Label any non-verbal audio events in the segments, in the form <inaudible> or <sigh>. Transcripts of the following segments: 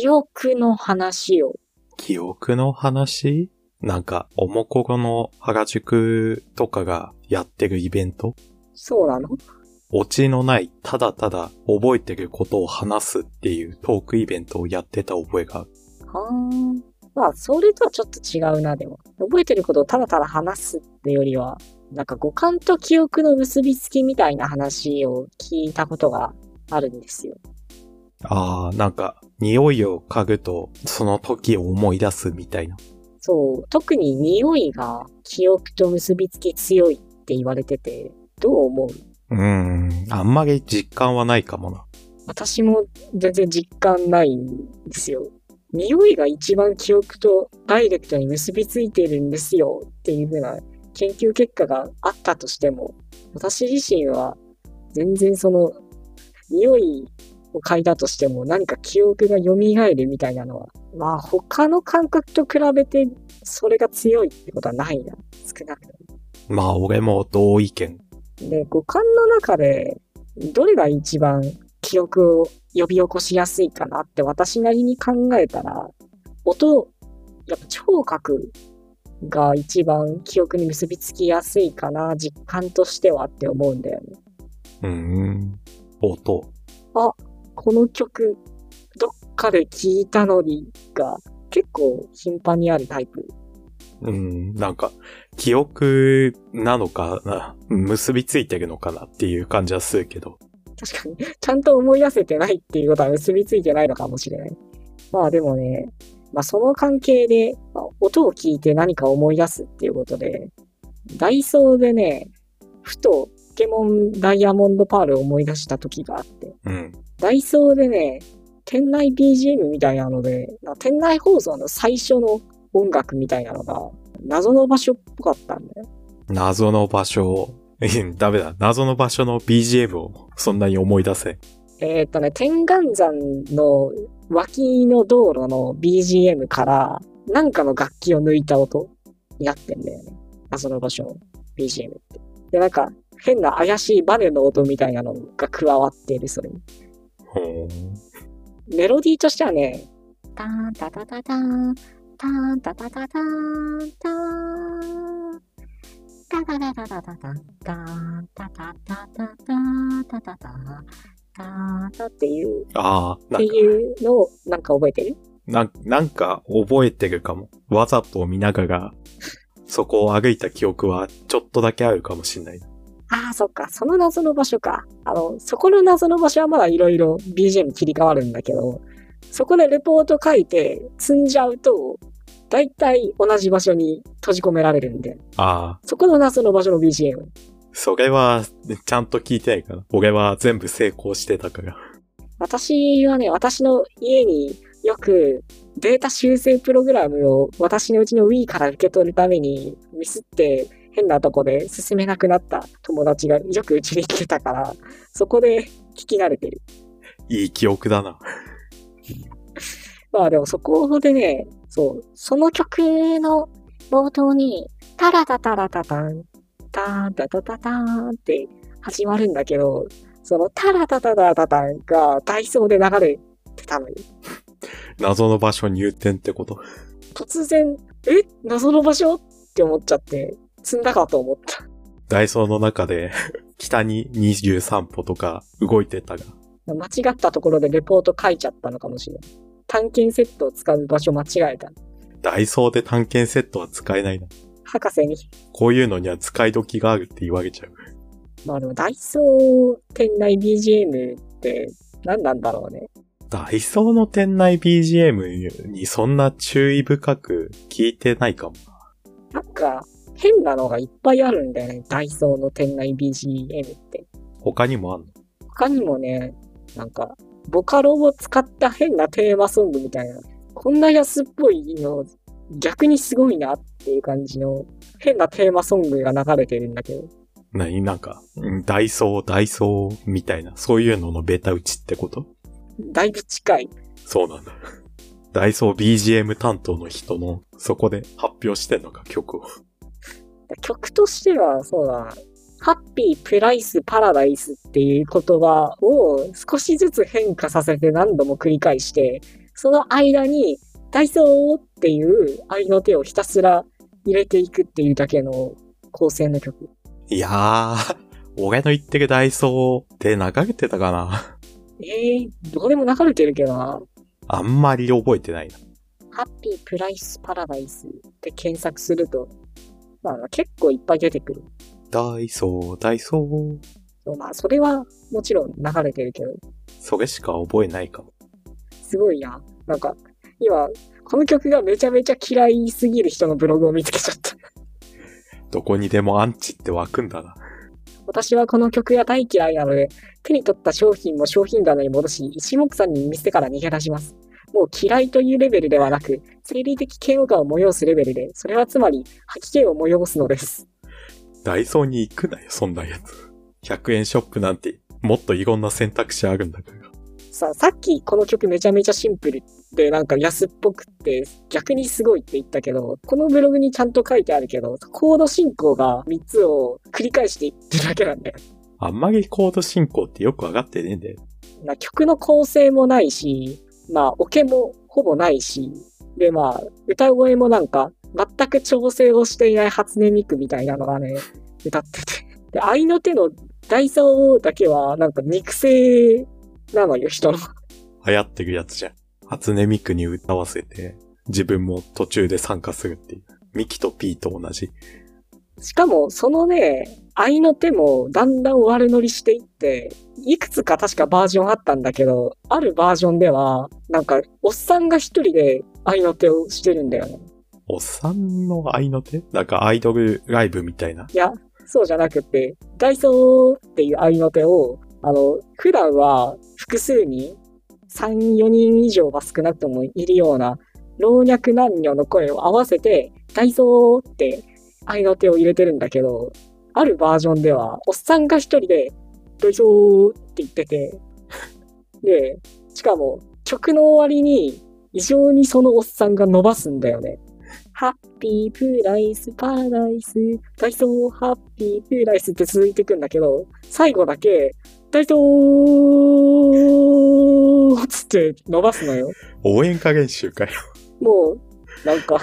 記憶の話を。記憶の話？なんか、おもころの原宿とかがやってるイベント？そうなの？オチのない、ただただ覚えてることを話すっていうトークイベントをやってた覚えがある。はーまあ、それとはちょっと違うな、でも。覚えてることをただただ話すってよりは、なんか五感と記憶の結びつきみたいな話を聞いたことがあるんですよ。ああ、なんか、匂いを嗅ぐと、その時を思い出すみたいな。そう、特に匂いが記憶と結びつき強いって言われてて、どう思う？うーん、あんまり実感はないかもな。私も全然実感ないんですよ。匂いが一番記憶とダイレクトに結びついているんですよっていう風な研究結果があったとしても、私自身は全然その匂いを嗅いだとしても何か記憶が蘇るみたいなのは、まあ他の感覚と比べてそれが強いってことはないな。少なくとも。まあ、俺も同意見。で、五感の中で、どれが一番記憶を呼び起こしやすいかなって私なりに考えたら、音、やっぱ聴覚が一番記憶に結びつきやすいかな、実感としてはって思うんだよね。うーん。音。この曲、どっかで聞いたのにが結構頻繁にあるタイプ。うん、なんか、記憶なのかな、結びついてるのかなっていう感じはするけど。確かに、ちゃんと思い出せてないっていうことは結びついてないのかもしれない。まあでもね、まあその関係で、まあ音を聞いて何か思い出すっていうことで、ダイソーでね、ふとポケモンダイヤモンドパールを思い出した時があって、うん。ダイソーでね、店内 BGM みたいなので、店内放送の最初の音楽みたいなのが、謎の場所っぽかったんだよ。謎の場所 <laughs> ダメだ。謎の場所の BGM をそんなに思い出せ。えーっとね、天眼山の脇の道路の BGM から、なんかの楽器を抜いた音になってんだよね。謎の場所の BGM って。で、なんか、変な怪しいバネの音みたいなのが加わっている、それに。メロディーとしてはね、タンタタタタン、タンタタタタン、タン。タタタタタタタン、タンタタタタタタタタタタタっていう、ああ、っていうのをなんか覚えてるなんなんか覚えてるかも。わざと見ながら、そこを歩いた記憶はちょっとだけあるかもしんない。ああ、そっか。その謎の場所か。あの、そこの謎の場所はまだいろいろ BGM 切り替わるんだけど、そこでレポート書いて積んじゃうと、だいたい同じ場所に閉じ込められるんで、ああ、そこの謎の場所の BGM。それは、ちゃんと聞いてないかな。俺は全部成功してたから。私はね、私の家によくデータ修正プログラムを私のうちの Wii から受け取るためにミスって変なとこで進めなくなった友達がよくうちに来てたから、そこで聞き慣れてる。いい記憶だな。<laughs> まあでもそこでね、そう、その曲の冒頭に、タラタタラタタン、ターンタタタターンって始まるんだけど、そのタラタタタラタタンがダイソーで流れてたのよ。謎の場所入店ってこと。突然、え？謎の場所？って思っちゃって、積んだかと思った。ダイソーの中で、<laughs> 北に23歩とか動いてたが。間違ったところでレポート書いちゃったのかもしれない。探検セットを使う場所間違えた。ダイソーで探検セットは使えないな。博士に。こういうのには使い時があるって言われちゃう。まあでもダイソー店内 BGM って何なんだろうね。ダイソーの店内 BGM にそんな注意深く聞いてないかもな。なんか変なのがいっぱいあるんだよね。ダイソーの店内 BGM って。他にもあんの？他にもね、なんか、ボカロを使った変なテーマソングみたいな。こんな安っぽいの、逆にすごいなっていう感じの変なテーマソングが流れてるんだけど。何？なんか、うんダイソー、ダイソーみたいな、そういうののベタ打ちってこと？だいぶ近い。そうなんだ。ダイソー BGM 担当の人の、そこで発表してんのか、曲を。曲としては、そうだ、ハッピー、プライス、パラダイスっていう言葉を少しずつ変化させて何度も繰り返して、その間に、ダイソーっていう愛の手をひたすら入れていくっていうだけの構成の曲。いやー、俺の言ってるダイソーって流れてたかなええー、どこでも流れてるけどな。あんまり覚えてないな。ハッピープライスパラダイスって検索すると、まあ結構いっぱい出てくる。ダイソー、ダイソー。そうまあそれはもちろん流れてるけど、それしか覚えないかも。すごいな。なんか、今、この曲がめちゃめちゃ嫌いすぎる人のブログを見つけちゃった。どこにでもアンチって湧くんだな。私はこの曲が大嫌いなので、手に取った商品も商品棚に戻し、一目散に店から逃げ出します。もう嫌いというレベルではなく、生理的嫌悪感を催すレベルで、それはつまり吐き気を催すのです。ダイソーに行くなよ、そんなやつ。100円ショップなんて、もっといろんな選択肢あるんだから。さあ、さっきこの曲めちゃめちゃシンプルでなんか安っぽくって逆にすごいって言ったけど、このブログにちゃんと書いてあるけど、コード進行が3つを繰り返していってるだけなんだよ。あんまりコード進行ってよくわかってねえんだよ。まあ曲の構成もないし、まあオケもほぼないし、でまあ歌声もなんか全く調整をしていない初音ミクみたいなのがね、歌ってて。で、愛の手のダイソーだけはなんか肉声なのよ、人の。流行ってるやつじゃん。初音ミクに歌わせて、自分も途中で参加するっていう。ミキとピーと同じ。しかも、そのね、愛の手もだんだん悪乗りしていって、いくつか確かバージョンあったんだけど、あるバージョンでは、なんか、おっさんが一人で愛の手をしてるんだよね。おっさんの愛の手？なんかアイドルライブみたいな？いや、そうじゃなくて、ダイソーっていう愛の手を、あの、普段は複数に3、4人以上は少なくともいるような老若男女の声を合わせて、ダイソーって愛の手を入れてるんだけど、あるバージョンでは、おっさんが一人で、ダイソーって言ってて、で、しかも曲の終わりに異常にそのおっさんが伸ばすんだよね。ハッピープライスパラダイス、ダイソーハッピープライスって続いていくんだけど、最後だけ、ダイソーつって伸ばすのよ。応援歌練習かよ。もう、なんか、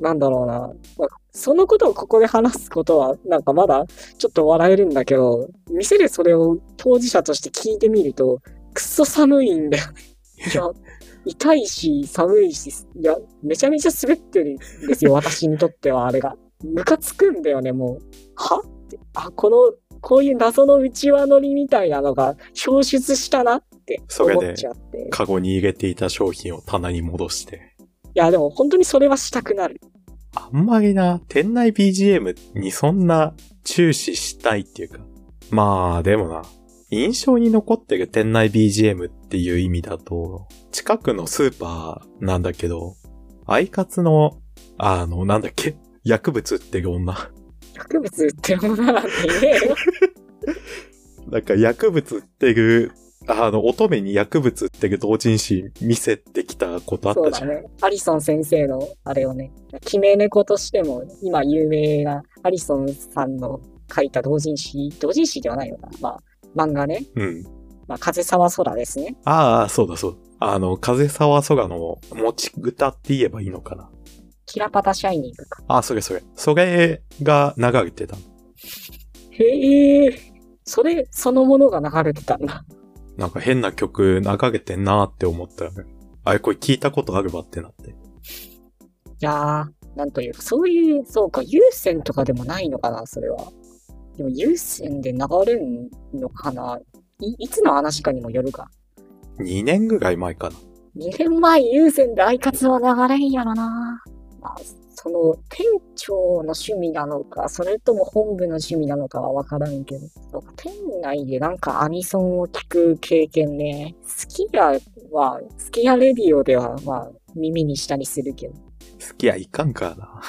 なんだろうな。まあそのことをここで話すことは、なんかまだちょっと笑えるんだけど、店でそれを当事者として聞いてみると、くっそ寒いんだよね。いや、痛いし、寒いし、いや、めちゃめちゃ滑ってるんですよ、<laughs> 私にとってはあれが。ムカつくんだよね、もう。はって。あ、この、こういう謎の内輪乗りみたいなのが表出したなって思っちゃって。いカゴに入れていた商品を棚に戻して。や、でも本当にそれはしたくなる。あんまりな、店内 BGM にそんな注視したいっていうか。まあ、でもな、印象に残ってる店内 BGM っていう意味だと、近くのスーパーなんだけど、アイカツの、あの、なんだっけ薬物売ってる女。薬物売ってるものなんて言えよ。<laughs> なんか薬物売ってる、あの、乙女に薬物売ってる同人誌見せてきたことあったじゃん。そうだね。アリソン先生の、あれをね、決め猫としても、今有名なアリソンさんの書いた同人誌、同人誌ではないのかな。まあ、漫画ね。うん。まあ、風沢空ですね。ああ、そうだそうだ。あの、風沢空の持ち歌って言えばいいのかな。キラパタシャイニングか。あ、それそれ。それが流れてた。へえ、それそのものが流れてたんだ。なんか変な曲流れてんなーって思ったら、あれこれ聞いたことあるわってなって。いやー、なんというか、そういう、そうか、有線とかでもないのかな、それは。でも有線で流れるのかないいつの話かにもよるか。2年ぐらい前かな。2年前有線でアイカツは流れんやろな。まあ、その、店長の趣味なのか、それとも本部の趣味なのかはわからんけど。店内でなんかアニソンを聞く経験ね。スキヤは、スキヤレディオでは、まあ、耳にしたりするけど。好きやいかんからな。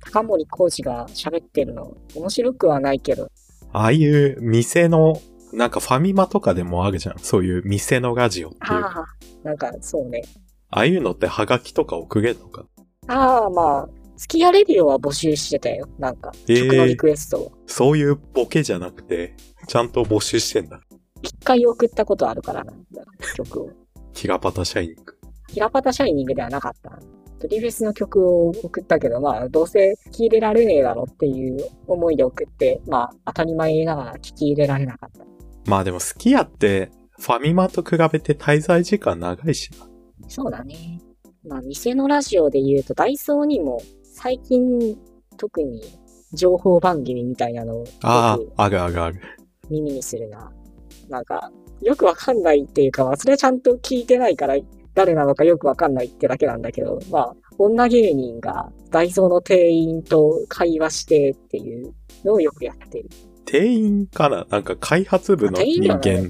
高森浩二が喋ってるの、面白くはないけど。ああいう店の、なんかファミマとかでもあるじゃん。そういう店のラジオっていう。あああ、なんかそうね。あいうのってハガキとか送れるのかああ、まあ、スキヤレディオは募集してたよ。なんか、えー曲のリクエストを。そういうボケじゃなくて、ちゃんと募集してんだ。一回送ったことあるからな、曲を。キラパタシャイニング。ヒラパタシャイニングではなかった。トリフェスの曲を送ったけど、まあ、どうせ聞き入れられねえだろっていう思いで送って、まあ、当たり前ながら聞き入れられなかった。まあでも好きやって、ファミマと比べて滞在時間長いしな。そうだね。まあ、店のラジオで言うと、ダイソーにも最近特に情報番組みたいなのをよあくあ、あるあるある。耳にするな。なんか、よくわかんないっていうか、まあ、それはちゃんと聞いてないから、誰なのかよくわかんないってだけなんだけど、まあ、女芸人がダイソーの店員と会話してっていうのをよくやってる。店員かな？なんか開発部の人間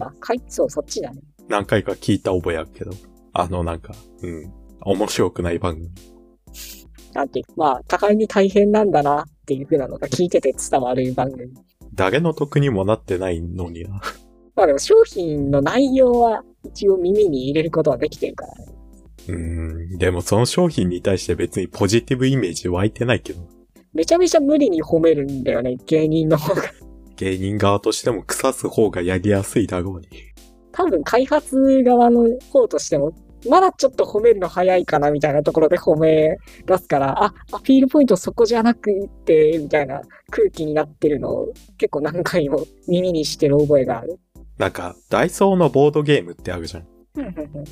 そう、そっちだね。何回か聞いた覚えあるけど。あのなんか、うん。面白くない番組。なんていうか、まあ、互いに大変なんだなっていう風なのが聞いてて伝わる番組。誰の得にもなってないのにな。まあでも商品の内容は一応耳に入れることはできてるからね。うーん。でもその商品に対して別にポジティブイメージ湧いてないけど。めちゃめちゃ無理に褒めるんだよね、芸人の方が。芸人側としても腐す方がやりやすいだろうに。多分開発側の方としても、まだちょっと褒めるの早いかなみたいなところで褒め出すから、あ、アピールポイントそこじゃなくて、みたいな空気になってるのを結構何回も耳にしてる覚えがある。なんか、ダイソーのボードゲームってあるじゃん。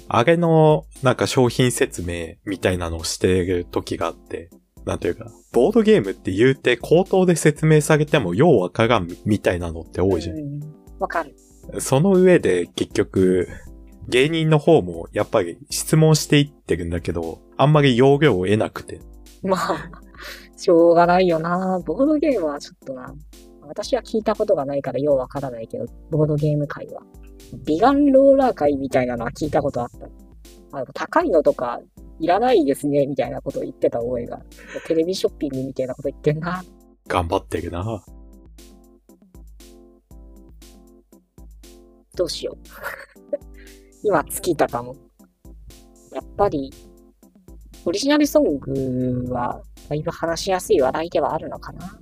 あれの、なんか商品説明みたいなのをしてる時があって、なんていうか、ボードゲームって言うて口頭で説明されてもようわからんみたいなのって多いじゃん。うんわかる。その上で結局、芸人の方もやっぱり質問していってるんだけど、あんまり要領を得なくて。まあ、しょうがないよな。ボードゲームはちょっとな。私は聞いたことがないからようわからないけど、ボードゲーム界は。ビガンローラー界みたいなのは聞いたことあった。あ高いのとかいらないですね、みたいなことを言ってた覚えが。テレビショッピングみたいなこと言ってんな。頑張ってるな。どうしよう。今尽きたかも。やっぱり、オリジナルソングは、だいぶ話しやすい話題ではあるのかな。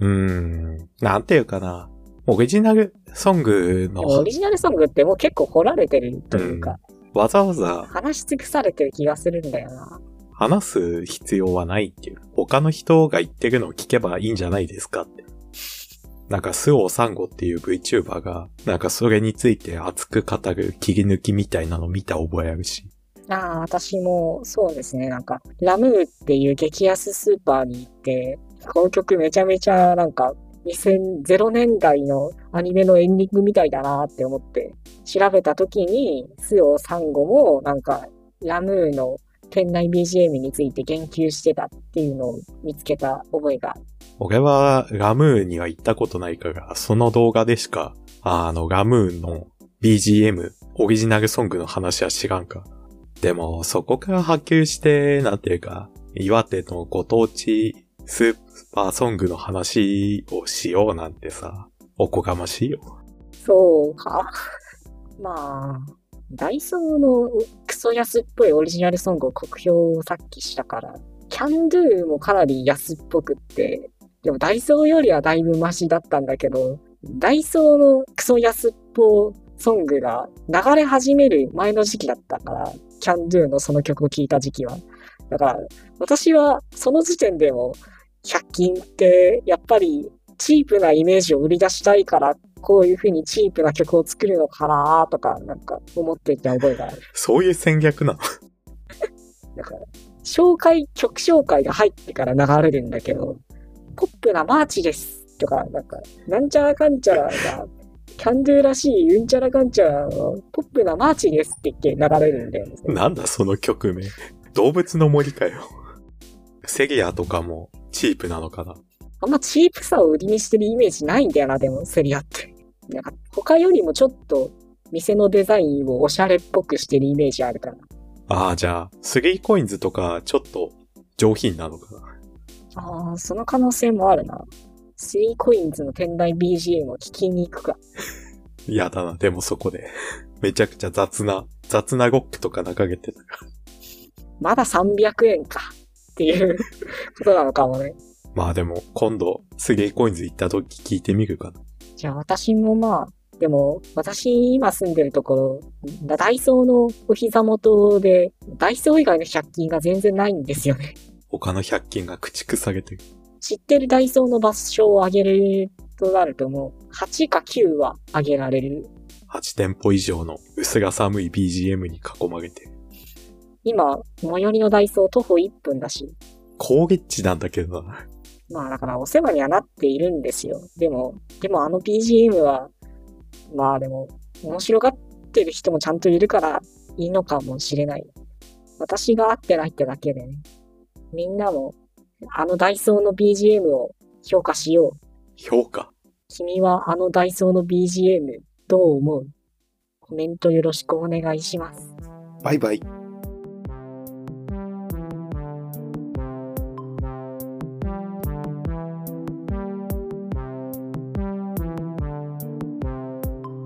うーん。なんていうかな。オリジナルソングでもオのリジナルソングってもう結構掘られてるというか、わざわざ話し尽くされてる気がするんだよな。話す必要はないっていう。他の人が言ってるのを聞けばいいんじゃないですかって。なんか、スオーサンゴっていう VTuber が、なんかそれについて熱く語る切り抜きみたいなの見た覚えあるし。ああ、私もそうですね。なんか、ラムーっていう激安スーパーに行って、この曲めちゃめちゃなんか、2000年代のアニメのエンディングみたいだなって思って、調べた時に、スオサンゴもなんか、ラムーの店内 BGM について言及してたっていうのを見つけた覚えが。俺はラムーンには行ったことないから、その動画でしか、あの、ラムーンの BGM、オリジナルソングの話は知らんか。でも、そこから波及して、なんていうか、岩手のご当地スーパーソングの話をしようなんてさ、おこがましいよ。そうか。まあ、ダイソーのクソ安っぽいオリジナルソングを酷評をさっきしたから、キャンドゥもかなり安っぽくって、でもダイソーよりはだいぶマシだったんだけど、ダイソーのクソ安っぽソングが流れ始める前の時期だったから、キャンドゥのその曲を聴いた時期は。だから、私はその時点でも、100均ってやっぱりチープなイメージを売り出したいから、こういう風にチープな曲を作るのかなとか、なんか思っていた覚えがある。そういう戦略なの？だから、紹介、曲紹介が入ってから流れるんだけど、ポップなマーチですとか、なんか、なんちゃらかんちゃらが、キャンドゥらしいうんちゃらかんちゃらのポップなマーチですって言って流れるんだよね。なんだその曲名。動物の森かよ。セリアとかもチープなのかな？あんまチープさを売りにしてるイメージないんだよな、でも、セリアって。なんか、他よりもちょっと、店のデザインをおしゃれっぽくしてるイメージあるから。ああ、じゃあ、スリーコインズとかちょっと上品なのかな？ああ、その可能性もあるな。スリーコインズの店内 BGM を聞きに行くか。嫌だな、でもそこで。めちゃくちゃ雑な、雑なゴックとか流れてたから。まだ300円か。っていうことなのかもね。まあでも、今度、スリーコインズ行った時聞いてみるかな。じゃあ私もまあ、でも、私今住んでるところ、ダイソーのお膝元で、ダイソー以外の100均が全然ないんですよね。他の100均が駆逐されてる。知ってるダイソーの場所を上げるとなるともう、8か9は上げられる。8店舗以上の薄が寒い BGM に囲まれてる。今、最寄りのダイソー徒歩1分だし、高月地なんだけどな。まあだからお世話にはなっているんですよ。でも、でもあの BGM は、まあでも、面白がってる人もちゃんといるからいいのかもしれない。私が合ってないってだけでね。みんなも、あのダイソーの BGM を評価しよう。評価？君はあのダイソーの BGM どう思う？コメントよろしくお願いします。バイバイ。